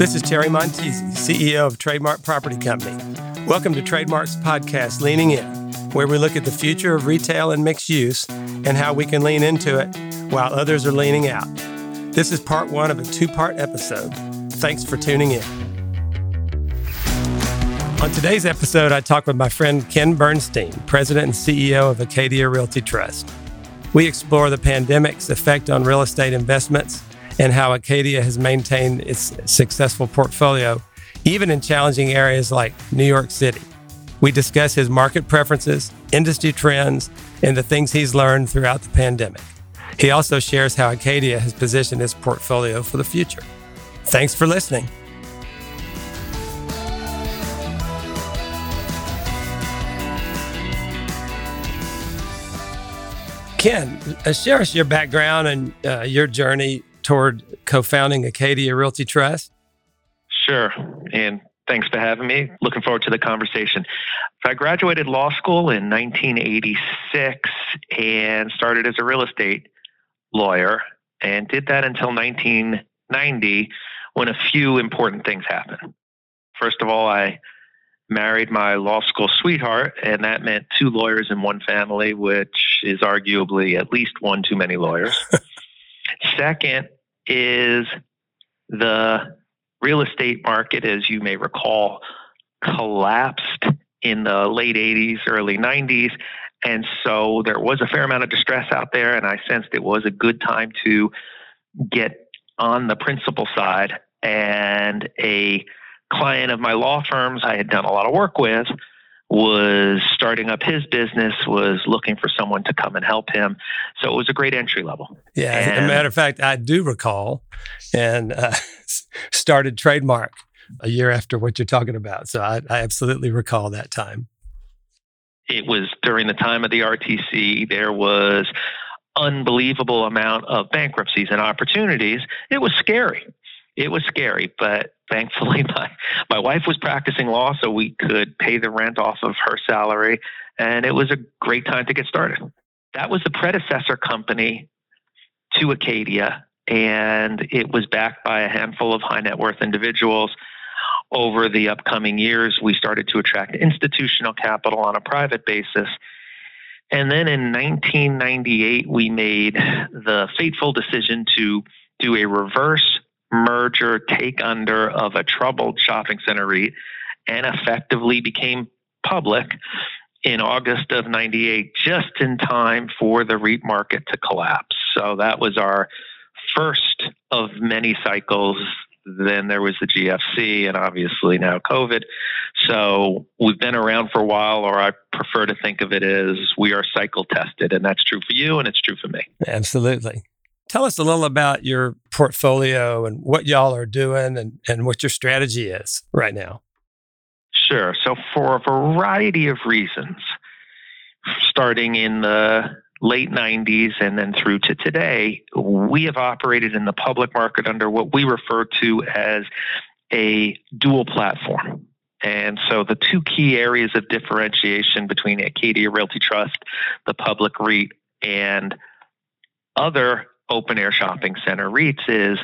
This is Terry Montesi, CEO of Trademark Property Company. Welcome to Trademark's podcast, Leaning In, where we look at the future of retail and mixed use and how we can lean into it while others are leaning out. This is part one of a two part episode. Thanks for tuning in. On today's episode, I talk with my friend Ken Bernstein, President and CEO of Acadia Realty Trust. We explore the pandemic's effect on real estate investments and how Acadia has maintained its successful portfolio, even in challenging areas like New York City. We discuss his market preferences, industry trends, and the things he's learned throughout the pandemic. He also shares how Acadia has positioned its portfolio for the future. Thanks for listening. Ken, uh, share us your background and uh, your journey toward co founding Acadia Realty Trust. Sure. And thanks for having me. Looking forward to the conversation. I graduated law school in 1986 and started as a real estate lawyer and did that until 1990 when a few important things happened. First of all, I married my law school sweetheart, and that meant two lawyers in one family, which is arguably at least one too many lawyers. Second is the real estate market, as you may recall, collapsed in the late 80s, early 90s. And so there was a fair amount of distress out there, and I sensed it was a good time to get on the principal side. And a client of my law firms I had done a lot of work with was starting up his business, was looking for someone to come and help him. So it was a great entry level. Yeah, and, as a matter of fact, I do recall and uh, started Trademark a year after what you're talking about. So I, I absolutely recall that time. It was during the time of the RTC. There was unbelievable amount of bankruptcies and opportunities. It was scary it was scary, but thankfully my my wife was practicing law, so we could pay the rent off of her salary, and it was a great time to get started. That was the predecessor company to Acadia, and it was backed by a handful of high net worth individuals. Over the upcoming years, we started to attract institutional capital on a private basis. And then in 1998, we made the fateful decision to do a reverse merger take under of a troubled shopping center REIT and effectively became public in August of 98, just in time for the REIT market to collapse. So that was our first of many cycles. Then there was the GFC and obviously now COVID. So we've been around for a while, or I prefer to think of it as we are cycle tested. And that's true for you and it's true for me. Absolutely. Tell us a little about your portfolio and what y'all are doing and, and what your strategy is right now. Sure. So, for a variety of reasons, starting in the late 90s and then through to today, we have operated in the public market under what we refer to as a dual platform. And so the two key areas of differentiation between Acadia Realty Trust, the public REIT, and other open air shopping center REITs is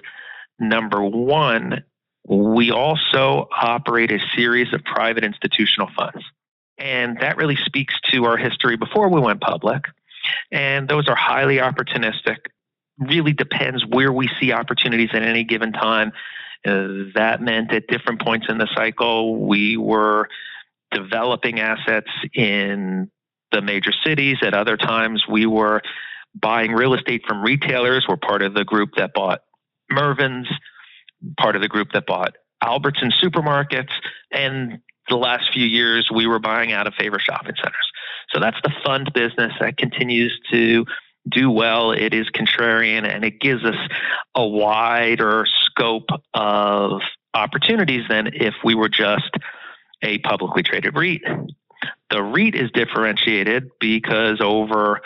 number one, we also operate a series of private institutional funds. And that really speaks to our history before we went public. And those are highly opportunistic. Really depends where we see opportunities at any given time. Uh, that meant at different points in the cycle, we were developing assets in the major cities. At other times, we were buying real estate from retailers. We're part of the group that bought Mervyn's, part of the group that bought Albertson supermarkets, and the last few years we were buying out of favor shopping centers. So that's the fund business that continues to do well. It is contrarian and it gives us a wider scope of opportunities than if we were just a publicly traded REIT. The REIT is differentiated because over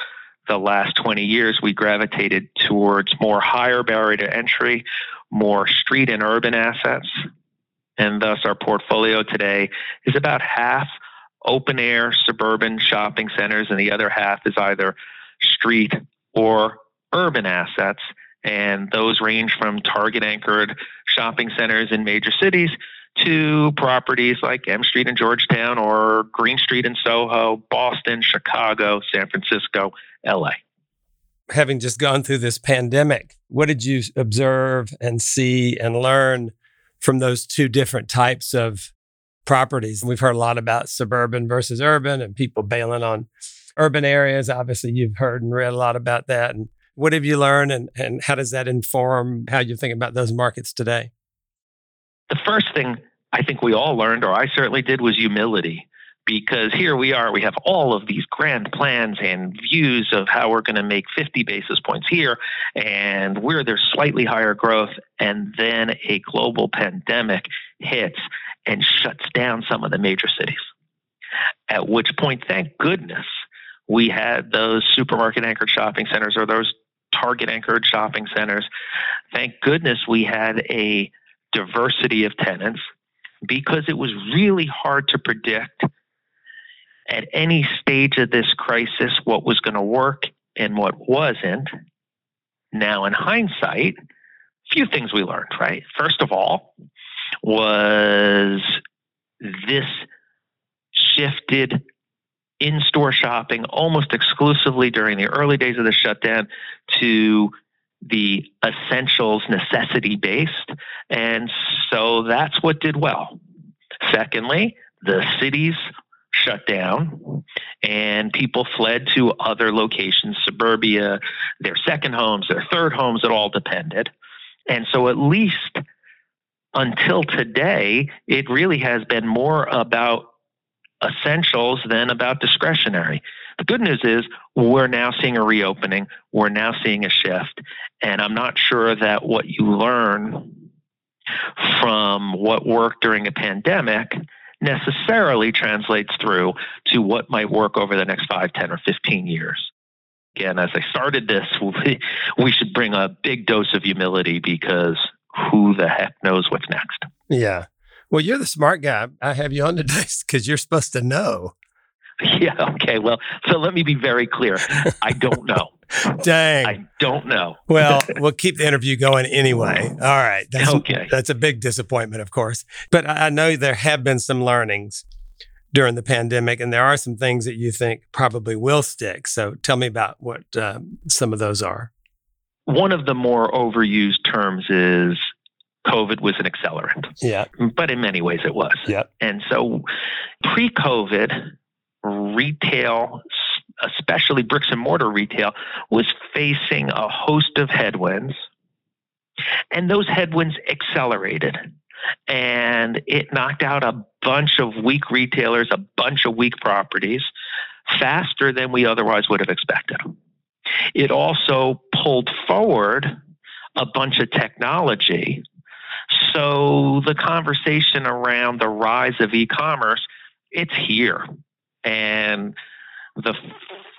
the last 20 years, we gravitated towards more higher barrier to entry, more street and urban assets. And thus, our portfolio today is about half open air suburban shopping centers, and the other half is either street or urban assets. And those range from Target anchored shopping centers in major cities to properties like M Street in Georgetown or Green Street in Soho, Boston, Chicago, San Francisco, LA. Having just gone through this pandemic, what did you observe and see and learn from those two different types of properties? We've heard a lot about suburban versus urban and people bailing on urban areas. Obviously, you've heard and read a lot about that. And what have you learned and, and how does that inform how you think about those markets today? The first thing I think we all learned, or I certainly did, was humility. Because here we are, we have all of these grand plans and views of how we're going to make 50 basis points here, and where there's slightly higher growth, and then a global pandemic hits and shuts down some of the major cities. At which point, thank goodness, we had those supermarket anchored shopping centers or those target anchored shopping centers. Thank goodness we had a diversity of tenants because it was really hard to predict at any stage of this crisis what was going to work and what wasn't. Now, in hindsight, a few things we learned, right? First of all, was this shifted in store shopping almost exclusively during the early days of the shutdown to the essentials necessity based. And so that's what did well. Secondly, the cities shut down and people fled to other locations, suburbia, their second homes, their third homes, it all depended. And so at least until today, it really has been more about essentials than about discretionary. The good news is we're now seeing a reopening, we're now seeing a shift, and I'm not sure that what you learn from what worked during a pandemic necessarily translates through to what might work over the next 5, 10, or 15 years. Again, as I started this, we, should bring a big dose of humility because who the heck knows what's next? Yeah. Well, you're the smart guy. I have you on today because you're supposed to know. Yeah. Okay. Well, so let me be very clear. I don't know. Dang. I don't know. well, we'll keep the interview going anyway. All right. That's, okay. That's a big disappointment, of course. But I know there have been some learnings during the pandemic, and there are some things that you think probably will stick. So tell me about what um, some of those are. One of the more overused terms is COVID was an accelerant. Yeah. But in many ways it was. Yeah. And so pre COVID, retail, especially bricks and mortar retail, was facing a host of headwinds. And those headwinds accelerated. And it knocked out a bunch of weak retailers, a bunch of weak properties faster than we otherwise would have expected. It also pulled forward a bunch of technology. So the conversation around the rise of e-commerce, it's here. And the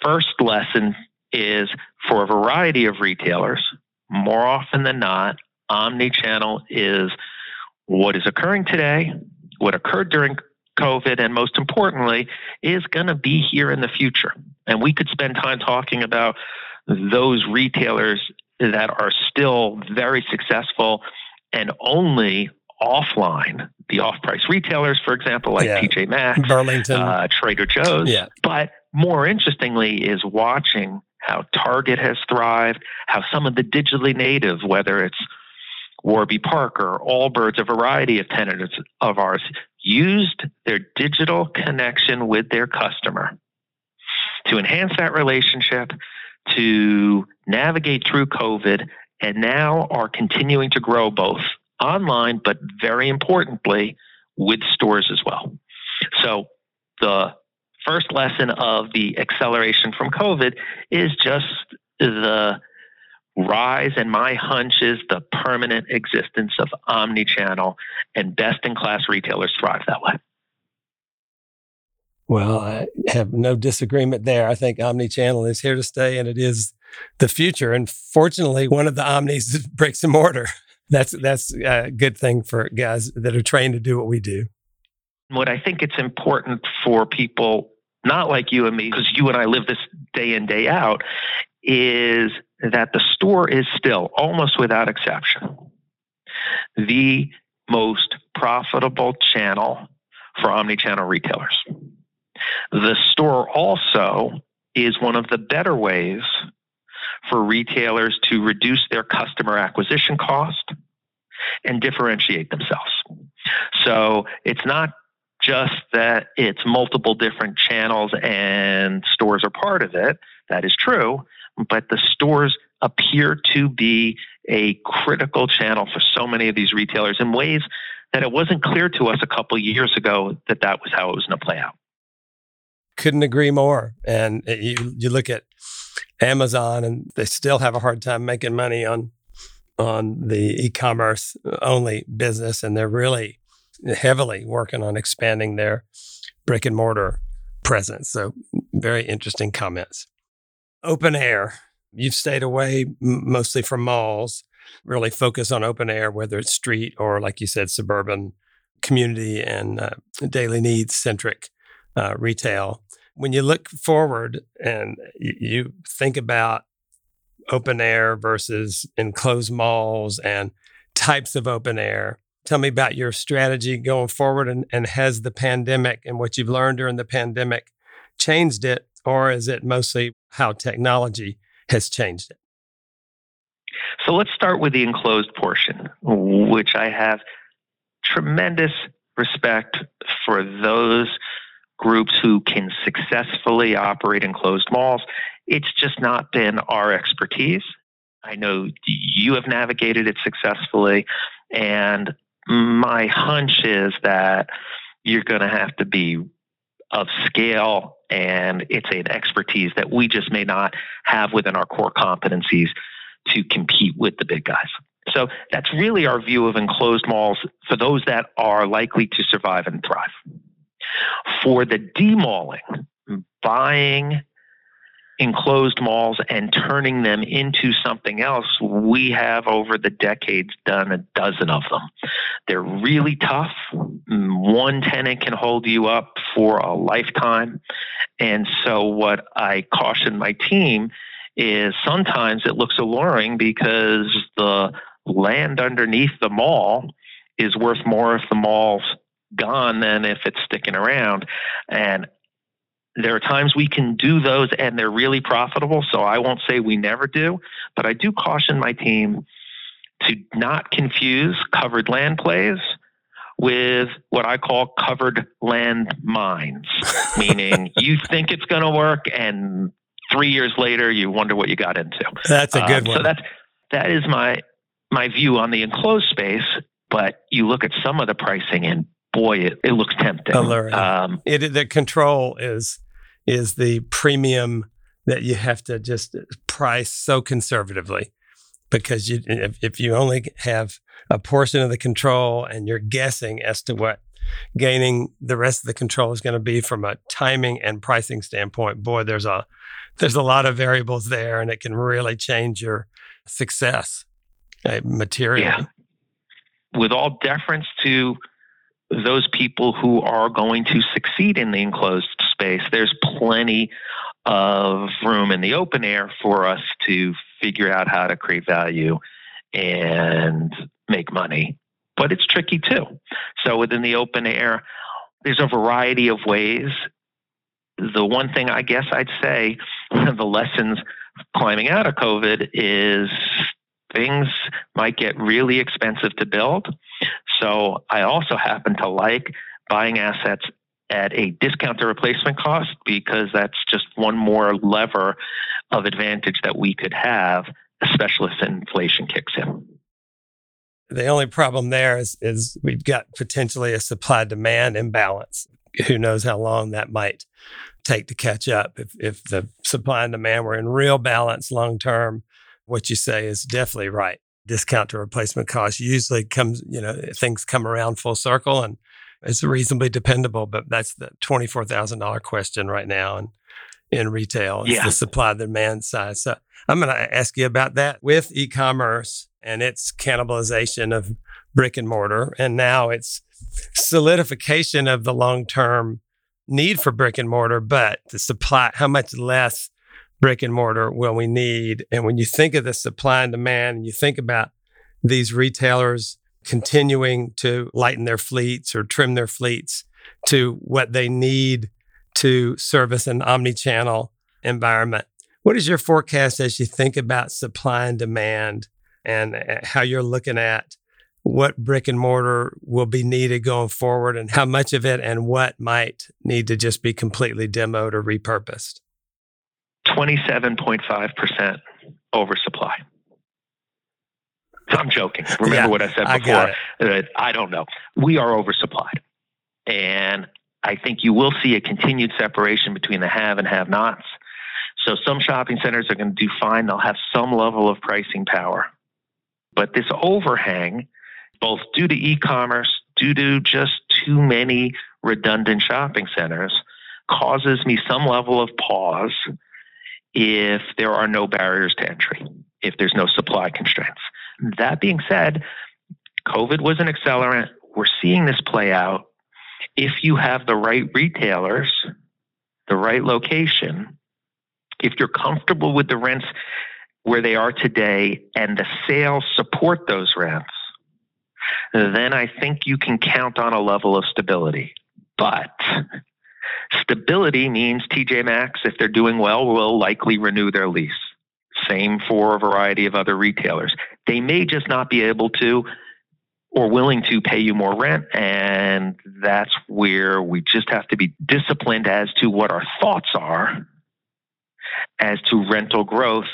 first lesson is for a variety of retailers, more often than not, omni-channel is what is occurring today, what occurred during COVID, and most importantly, is going to be here in the future. And we could spend time talking about those retailers that are still very successful and only offline, the off-price retailers, for example, like yeah. TJ Maxx, Burlington, uh, Trader Joe's. Yeah. But more interestingly, is watching how Target has thrived, how some of the digitally native, whether it's Warby Parker, Allbirds, a variety of tenants of ours, used their digital connection with their customer to enhance that relationship, to navigate through COVID, and now are continuing to grow both online, but very importantly, with stores as well. So the first lesson of the acceleration from COVID is just the rise, and my hunch is the permanent existence of omni-channel and best-in-class retailers thrive that way. Well, I have no disagreement there. I think omni-channel is here to stay, and it is the future. And fortunately, one of the omnis is bricks and mortar. That's that's a good thing for guys that are trained to do what we do. What I think it's important for people, not like you and me, because you and I live this day in day out, is that the store is still, almost without exception, the most profitable channel for omnichannel retailers. The store also is one of the better ways for retailers to reduce their customer acquisition cost and differentiate themselves. So it's not just that it's multiple different channels and stores are part of it. That is true. But the stores appear to be a critical channel for so many of these retailers in ways that it wasn't clear to us a couple years ago that that was how it was going to play out. Couldn't agree more. And you, you look at Amazon, and they still have a hard time making money on on the e-commerce only business, and they're really heavily working on expanding their brick and mortar presence. So, very interesting comments. Open air. You've stayed away mostly from malls, really focus on open air, whether it's street or, like you said, suburban community and uh, daily needs centric uh, retail. When you look forward and you, think about open air versus enclosed malls and types of open air, Tell me about your strategy going forward and, and has the pandemic and what you've learned during the pandemic changed it, or is it mostly how technology has changed it? So let's start with the enclosed portion, which I have tremendous respect for those groups who can successfully operate enclosed malls. It's just not been our expertise. I know you have navigated it successfully, and my hunch is that you're going to have to be of scale and it's an expertise that we just may not have within our core competencies to compete with the big guys. So that's really our view of enclosed malls for those that are likely to survive and thrive. For the demalling, buying enclosed malls and turning them into something else, we have over the decades done a dozen of them. They're really tough. One tenant can hold you up for a lifetime. And so, what I caution my team is sometimes it looks alluring because the land underneath the mall is worth more if the mall's gone than if it's sticking around. And there are times we can do those and they're really profitable. So I won't say we never do, but I do caution my team to not confuse covered land plays with what I call covered land mines, meaning you think it's going to work and three years later you wonder what you got into. That's a good um, one. So that's that is my my view on the enclosed space. But you look at some of the pricing and boy, it, it looks tempting. Alluring. Um, it, the control is is the premium that you have to just price so conservatively because you, if, if you only have a portion of the control and you're guessing as to what gaining the rest of the control is going to be from a timing and pricing standpoint boy there's a there's a lot of variables there and it can really change your success uh, materially yeah. with all deference to those people who are going to succeed in the enclosed space, there's plenty of room in the open air for us to figure out how to create value and make money. But it's tricky too. So within the open air, there's a variety of ways. The one thing I guess I'd say, one of the lessons climbing out of COVID is things might get really expensive to build. So I also happen to like buying assets at a discount to replacement cost because that's just one more lever of advantage that we could have, especially if inflation kicks in. The only problem there is, is we've got potentially a supply demand imbalance. Who knows how long that might take to catch up. If, if the supply and demand were in real balance long term, what you say is definitely right. Discount to replacement cost usually comes, you know, things come around full circle and it's reasonably dependable, but that's the $24,000 question right now in, in retail. It's yeah. the supply demand side. So I'm going to ask you about that with e commerce and its cannibalization of brick and mortar. And now it's solidification of the long term need for brick and mortar, but the supply, how much less brick and mortar will we need? And when you think of the supply and demand, and you think about these retailers continuing to lighten their fleets or trim their fleets to what they need to service an omni-channel environment. What is your forecast as you think about supply and demand and uh, how you're looking at what brick and mortar will be needed going forward and how much of it and what might need to just be completely demoed or repurposed? 27.5% oversupply. I'm joking. Remember Yeah, what I said before? Uh, I don't know. We are oversupplied. And I think you will see a continued separation between the have and have nots. So some shopping centers are going to do fine. They'll have some level of pricing power. But this overhang, both due to e commerce, due to just too many redundant shopping centers, causes me some level of pause if there are no barriers to entry, if there's no supply constraints. That being said, COVID was an accelerant. We're seeing this play out. If you have the right retailers, the right location, if you're comfortable with the rents where they are today and the sales support those rents, then I think you can count on a level of stability. But stability means TJ Maxx, if they're doing well, will likely renew their lease. Same for a variety of other retailers. They may just not be able to or willing to pay you more rent. And that's where we just have to be disciplined as to what our thoughts are as to rental growth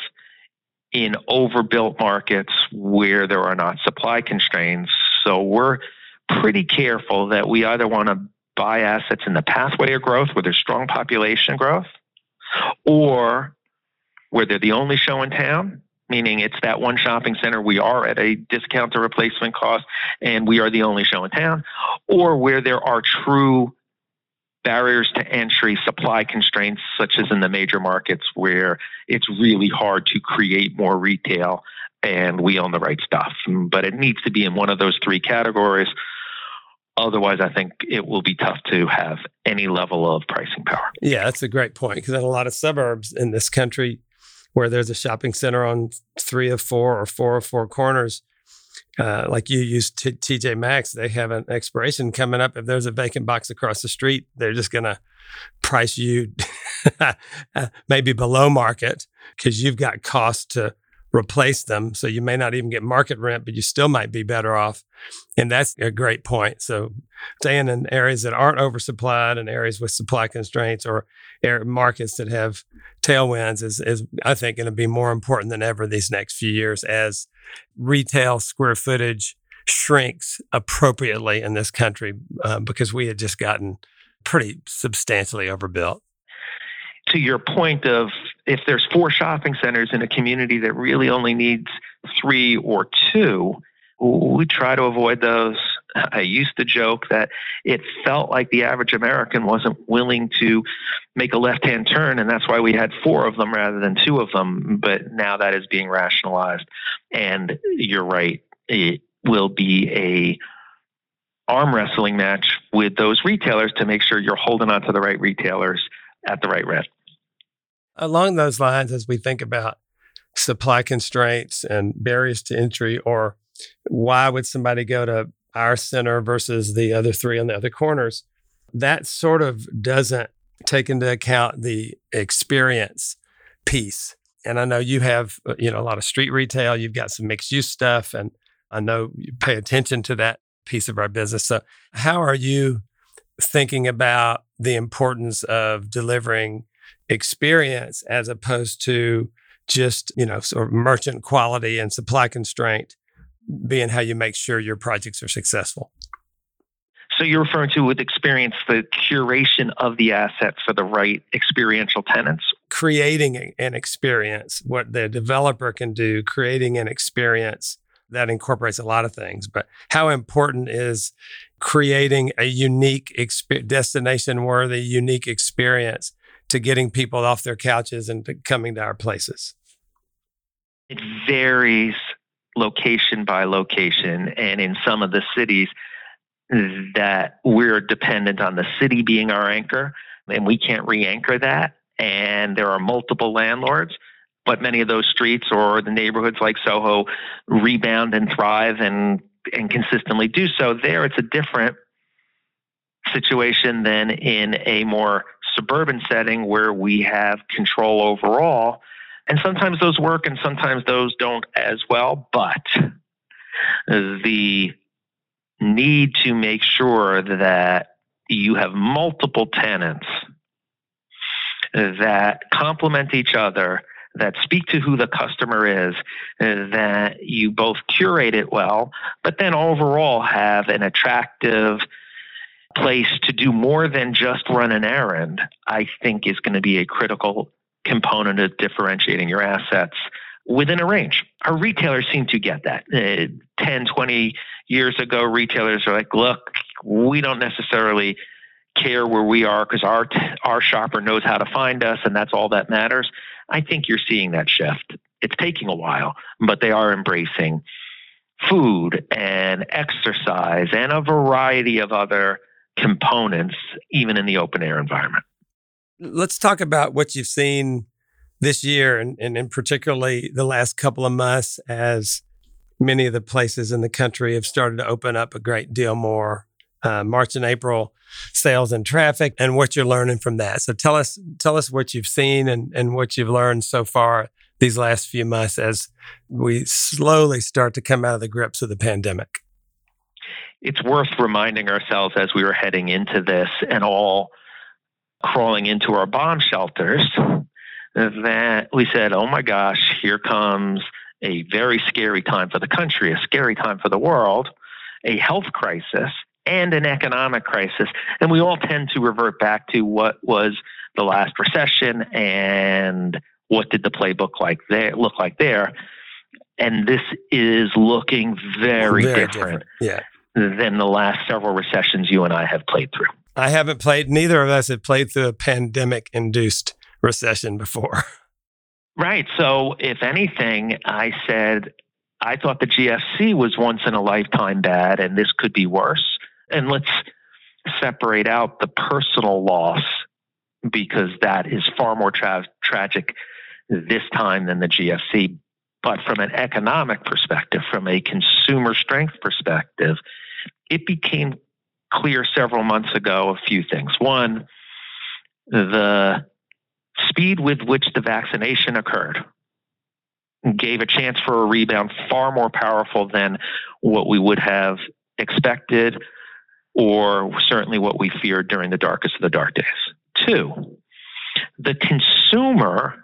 in overbuilt markets where there are not supply constraints. So we're pretty careful that we either want to buy assets in the pathway of growth where there's strong population growth or where they're the only show in town, meaning it's that one shopping center we are at a discount to replacement cost and we are the only show in town, or where there are true barriers to entry, supply constraints, such as in the major markets where it's really hard to create more retail and we own the right stuff. But it needs to be in one of those three categories. Otherwise, I think it will be tough to have any level of pricing power. Yeah, that's a great point because in a lot of suburbs in this country, where there's a shopping center on three of four or four of four corners, uh, like you use t- TJ Maxx, they have an expiration coming up. If there's a vacant box across the street, they're just going to price you maybe below market because you've got costs to replace them. So you may not even get market rent, but you still might be better off. And that's a great point. So staying in areas that aren't oversupplied and areas with supply constraints or markets that have tailwinds is, is I think, going to be more important than ever these next few years as retail square footage shrinks appropriately in this country uh, because we had just gotten pretty substantially overbuilt. To your point of if there's four shopping centers in a community that really only needs three or two, we try to avoid those. I used to joke that it felt like the average American wasn't willing to make a left hand turn, and that's why we had four of them rather than two of them. But now that is being rationalized. And you're right, it will be a arm wrestling match with those retailers to make sure you're holding on to the right retailers at the right rent. Along those lines, as we think about supply constraints and barriers to entry, or why would somebody go to our center versus the other three on the other corners, that sort of doesn't take into account the experience piece. And I know you have, uh, you know, a lot of street retail, you've got some mixed use stuff, and I know you pay attention to that piece of our business. So, how are you thinking about the importance of delivering experience as opposed to just, you know, sort of merchant quality and supply constraint being how you make sure your projects are successful? So you're referring to with experience the curation of the asset for the right experiential tenants. Creating an experience, what the developer can do, creating an experience that incorporates a lot of things. But how important is creating a unique exp- destination worthy, unique experience to getting people off their couches and to coming to our places? It varies location by location. And in some of the cities that we're dependent on the city being our anchor, and we can't re anchor that. and there are multiple landlords, but many of those streets or the neighborhoods like Soho rebound and thrive and and consistently do so. There, it's a different situation than in a more suburban setting where we have control overall. And sometimes those work and sometimes those don't as well. But the need to make sure that you have multiple tenants that complement each other, that speak to who the customer is, that you both curate it well, but then overall have an attractive place to do more than just run an errand, I think is going to be a critical component of differentiating your assets within a range. Our retailers seem to get that. Uh, 10, 20 years ago, retailers are like, look, we don't necessarily care where we are because our, our shopper knows how to find us and that's all that matters. I think you're seeing that shift. It's taking a while, but they are embracing food and exercise and a variety of other components, even in the open air environment. Let's talk about what you've seen this year and, and, particularly the last couple of months as many of the places in the country have started to open up a great deal more. Uh, March and April sales and traffic and what you're learning from that. So tell us tell us what you've seen and, and what you've learned so far these last few months as we slowly start to come out of the grips of the pandemic it's worth reminding ourselves as we were heading into this and all crawling into our bomb shelters that we said, oh my gosh, here comes a very scary time for the country, a scary time for the world, a health crisis, and an economic crisis. And we all tend to revert back to what was the last recession and what did the playbook like there look like there. And this is looking very, very different. different. Yeah than the last several recessions you and I have played through. I haven't played, neither of us have played through a pandemic induced recession before. Right. So, if anything, I said, I thought the GFC was once in a lifetime bad and this could be worse. And let's separate out the personal loss because that is far more tra- tragic this time than the GFC. But from an economic perspective, from a consumer strength perspective, it became clear several months ago a few things. One, the speed with which the vaccination occurred gave a chance for a rebound far more powerful than what we would have expected or certainly what we feared during the darkest of the dark days. Two, the consumer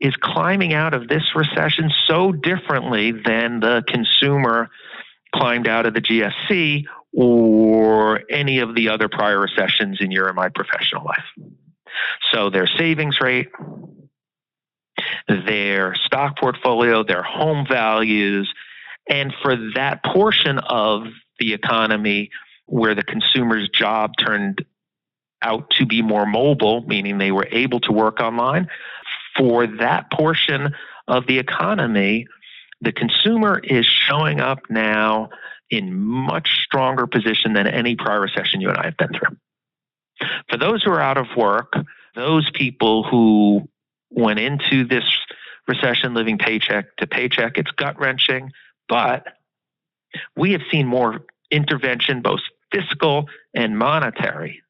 is climbing out of this recession so differently than the consumer climbed out of the GFC or any of the other prior recessions in your and my professional life. So their savings rate, their stock portfolio, their home values, and for that portion of the economy where the consumer's job turned out to be more mobile, meaning they were able to work online, for that portion of the economy, the consumer is showing up now in much stronger position than any prior recession you and I have been through. For those who are out of work, those people who went into this recession living paycheck to paycheck, it's gut wrenching, but we have seen more intervention, both fiscal and monetary,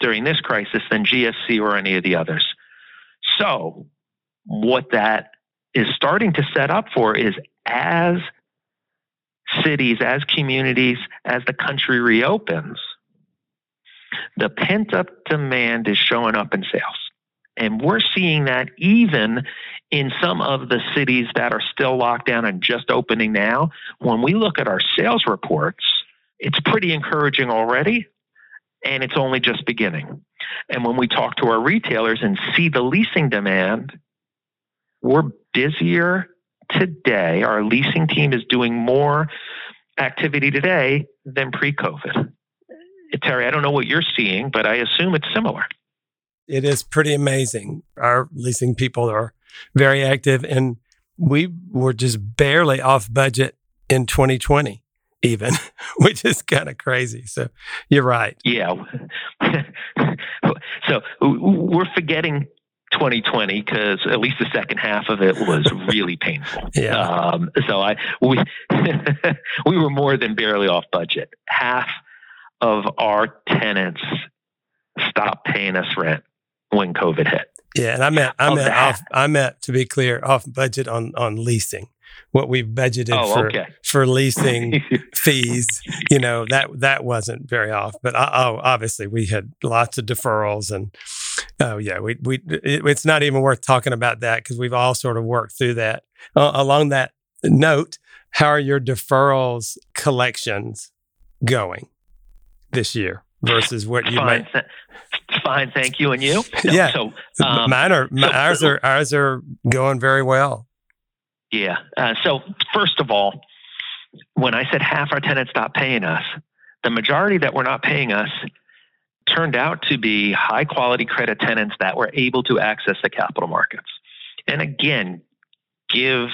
during this crisis than GFC or any of the others. So, what that is starting to set up for is as cities, as communities, as the country reopens, the pent up demand is showing up in sales. And we're seeing that even in some of the cities that are still locked down and just opening now. When we look at our sales reports, it's pretty encouraging already, and it's only just beginning. And when we talk to our retailers and see the leasing demand, we're busier today. Our leasing team is doing more activity today than pre COVID. Terry, I don't know what you're seeing, but I assume it's similar. It is pretty amazing. Our leasing people are very active, and we were just barely off budget in 2020. even, which is kind of crazy. So you're right. Yeah. so we're forgetting 2020 because at least the second half of it was really painful. Yeah. Um, so I we we were more than barely off budget. Half of our tenants stopped paying us rent when COVID hit. Yeah, and I meant I meant off I meant to be clear off budget on on leasing. What we've budgeted oh, for okay. for leasing fees, you know that that wasn't very off. But uh, oh, obviously we had lots of deferrals and oh yeah, we we it, it's not even worth talking about that because we've all sort of worked through that. Uh, along that note, how are your deferrals collections going this year versus what you Fine. might? Fine, thank you, and you. No, yeah, so um, mine are so, ours are ours are going very well. Yeah. Uh, so first of all, when I said half our tenants stopped paying us, the majority that were not paying us turned out to be high quality credit tenants that were able to access the capital markets. And again, give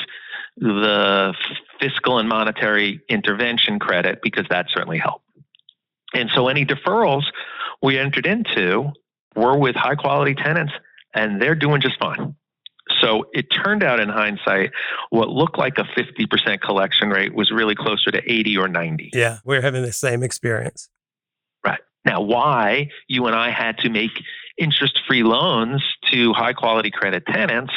the fiscal and monetary intervention credit because that certainly helped. And so any deferrals we entered into were with high quality tenants and they're doing just fine. So it turned out in hindsight, what looked like a 50% collection rate was really closer to 80 or 90. Yeah, we're having the same experience. Now, why you and I had to make interest free loans to high quality credit tenants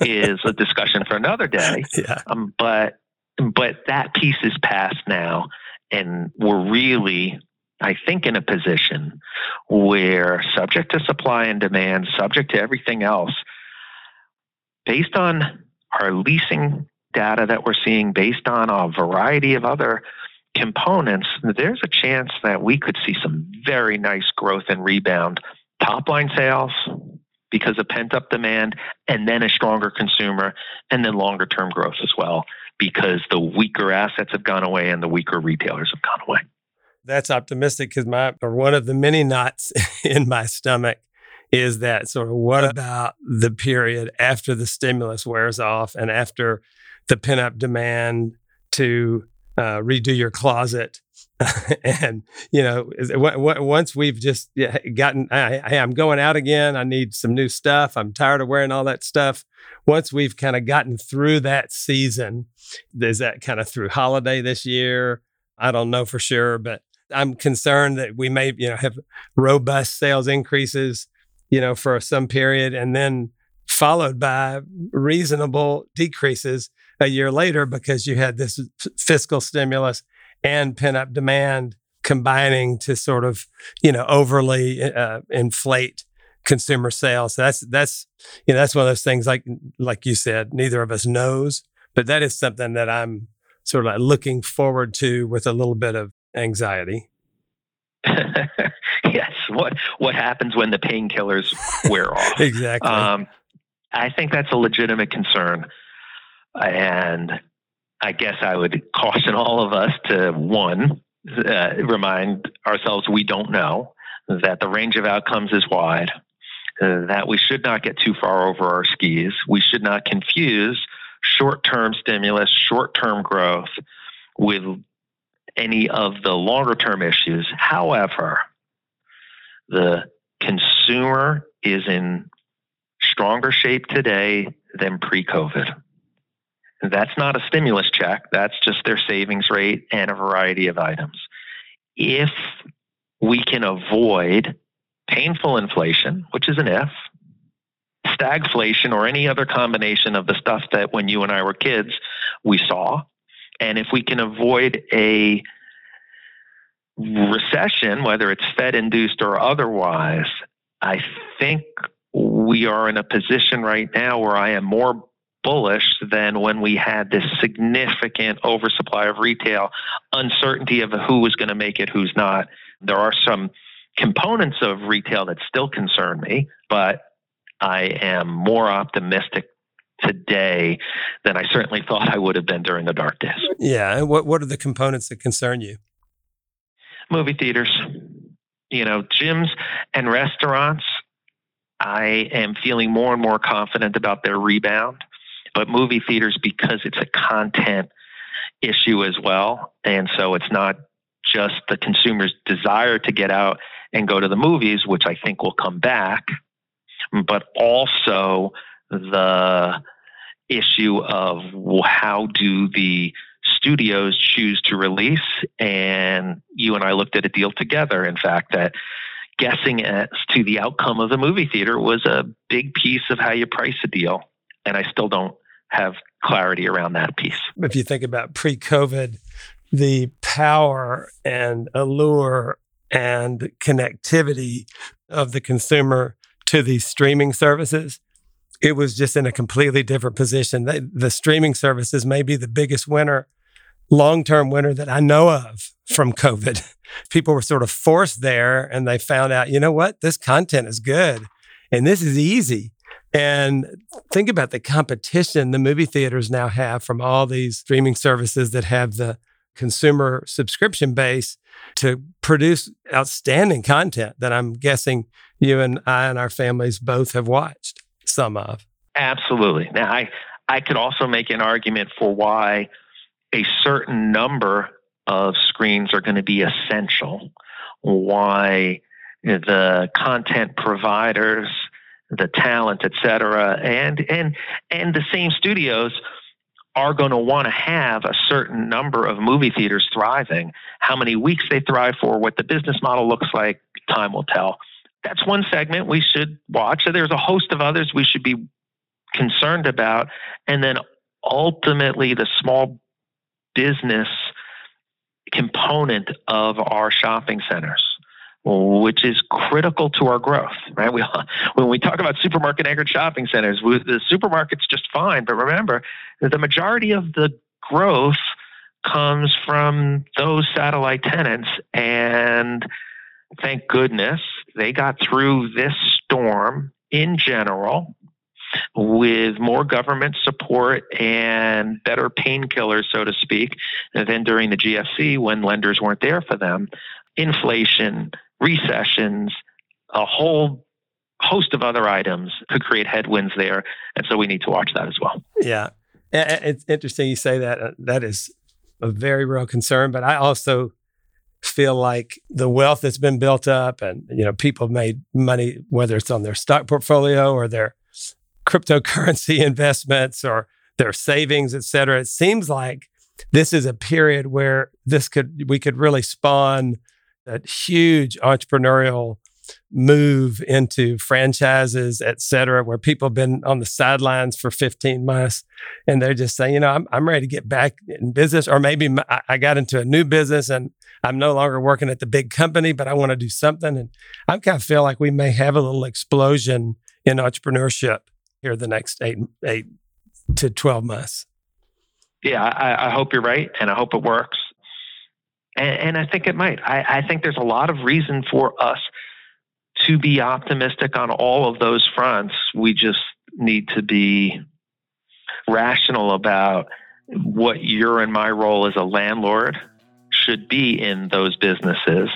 is a discussion for another day. Yeah. Um, but but that piece is past now, and we're really I think, in a position where, subject to supply and demand, subject to everything else, based on our leasing data that we're seeing, based on a variety of other components, there's a chance that we could see some very nice growth and rebound. Top line sales because of pent up demand, and then a stronger consumer, and then longer term growth as well because the weaker assets have gone away and the weaker retailers have gone away that's optimistic because my or one of the many knots in my stomach is that sort of what about the period after the stimulus wears off and after the pent up demand to uh, redo your closet. And you know once we've just gotten hey i'm going out again. I need some new stuff. I'm tired of wearing all that stuff. Once we've kind of gotten through that season is that kind of through holiday this year? I don't know for sure but I'm concerned that we may, you know, have robust sales increases, you know, for some period and then followed by reasonable decreases a year later because you had this fiscal stimulus and pent up demand combining to sort of, you know, overly uh, inflate consumer sales. So that's that's you know that's one of those things like like you said, neither of us knows, but that is something that I'm sort of like looking forward to with a little bit of anxiety. yes. What what happens when the painkillers wear off? exactly. Um, I think that's a legitimate concern, and I guess I would caution all of us to one uh, remind ourselves we don't know that the range of outcomes is wide. Uh, that we should not get too far over our skis. We should not confuse short term stimulus, short term growth with any of the longer term issues. However, the consumer is in stronger shape today than pre COVID. That's not a stimulus check, that's just their savings rate and a variety of items. If we can avoid painful inflation, which is an if, stagflation, or any other combination of the stuff that when you and I were kids we saw, and if we can avoid a recession, whether it's Fed induced or otherwise, I think we are in a position right now where I am more bullish than when we had this significant oversupply of retail, uncertainty of who was going to make it, who's not. There are some components of retail that still concern me, but I am more optimistic today than I certainly thought I would have been during the dark days. Yeah. And what, what are the components that concern you? Movie theaters, you know, gyms and restaurants. I am feeling more and more confident about their rebound. But movie theaters, because it's a content issue as well. And so it's not just the consumer's desire to get out and go to the movies, which I think will come back, but also the issue of how do the studios choose to release. And you and I looked at a deal together, in fact, that guessing as to the outcome of the movie theater was a big piece of how you price a deal. And I still don't have clarity around that piece. If you think about pre COVID, the power and allure and connectivity of the consumer to these streaming services, it was just in a completely different position. The, streaming services may be the biggest winner, long term winner that I know of from COVID. People were sort of forced there and they found out, you know what, this content is good and this is easy. And think about the competition the movie theaters now have from all these streaming services that have the consumer subscription base to produce outstanding content that I'm guessing you and I and our families both have watched some of. Absolutely. Now, I, I could also make an argument for why a certain number of screens are going to be essential, why the content providers the talent, et cetera, and and and the same studios are going to want to have a certain number of movie theaters thriving. How many weeks they thrive for, what the business model looks like, time will tell. That's one segment we should watch. So there's a host of others we should be concerned about, and then ultimately the small business component of our shopping centers which is critical to our growth, right? We, when we talk about supermarket anchored shopping centers, we, the supermarket's just fine, but remember, the majority of the growth comes from those satellite tenants. And thank goodness they got through this storm in general with more government support and better painkillers, so to speak, than during the GFC when lenders weren't there for them. Inflation, recessions, a whole host of other items could create headwinds there. And so we need to watch that as well. Yeah. It's interesting you say that. Uh, that is a very real concern. But I also feel like the wealth that's been built up and, you know, people made money, whether it's on their stock portfolio or their cryptocurrency investments or their savings, et cetera. It seems like this is a period where this could, we could really spawn that huge entrepreneurial move into franchises, et cetera, where people have been on the sidelines for 15 months and they're just saying, you know, I'm, I'm ready to get back in business. Or maybe I got into a new business and I'm no longer working at the big company, but I want to do something. And I kind of feel like we may have a little explosion in entrepreneurship here the next eight, eight to 12 months. Yeah, I, I hope you're right. And I hope it works. And, and I think it might. I, I think there's a lot of reason for us to be optimistic on all of those fronts. We just need to be rational about what your and my role as a landlord should be in those businesses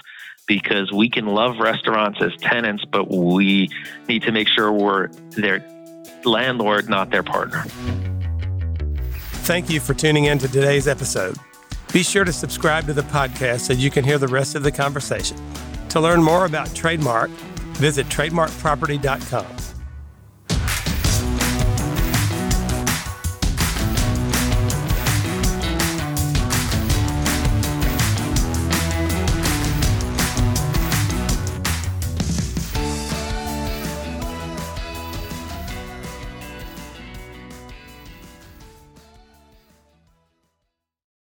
because we can love restaurants as tenants, but we need to make sure we're their landlord, not their partner. Thank you for tuning in to today's episode. Be sure to subscribe to the podcast so you can hear the rest of the conversation. To learn more about Trademark, visit trademarkproperty.com.